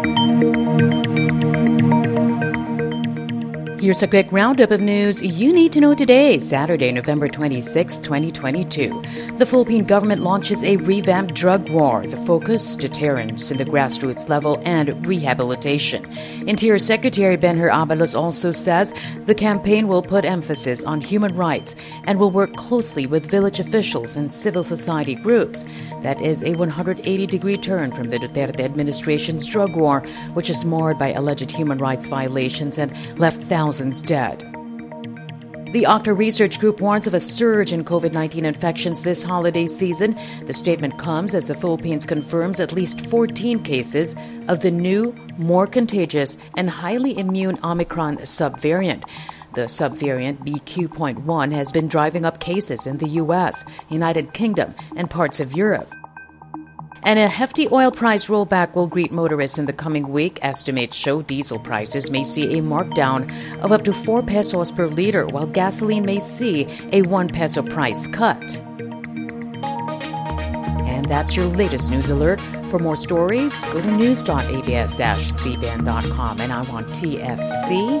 Thank you. Here's a quick roundup of news you need to know today, Saturday, November 26, 2022. The Philippine government launches a revamped drug war. The focus, deterrence in the grassroots level and rehabilitation. Interior Secretary Benhur Abalos also says the campaign will put emphasis on human rights and will work closely with village officials and civil society groups. That is a 180 degree turn from the Duterte administration's drug war, which is marred by alleged human rights violations and left thousands thousands dead. The Octa Research Group warns of a surge in COVID 19 infections this holiday season. The statement comes as the Philippines confirms at least 14 cases of the new, more contagious, and highly immune Omicron subvariant. The subvariant BQ.1 has been driving up cases in the US, United Kingdom, and parts of Europe. And a hefty oil price rollback will greet motorists in the coming week. Estimates show diesel prices may see a markdown of up to 4 pesos per liter, while gasoline may see a 1 peso price cut. And that's your latest news alert. For more stories, go to news.abs-cbn.com and I'm on tfc.tv.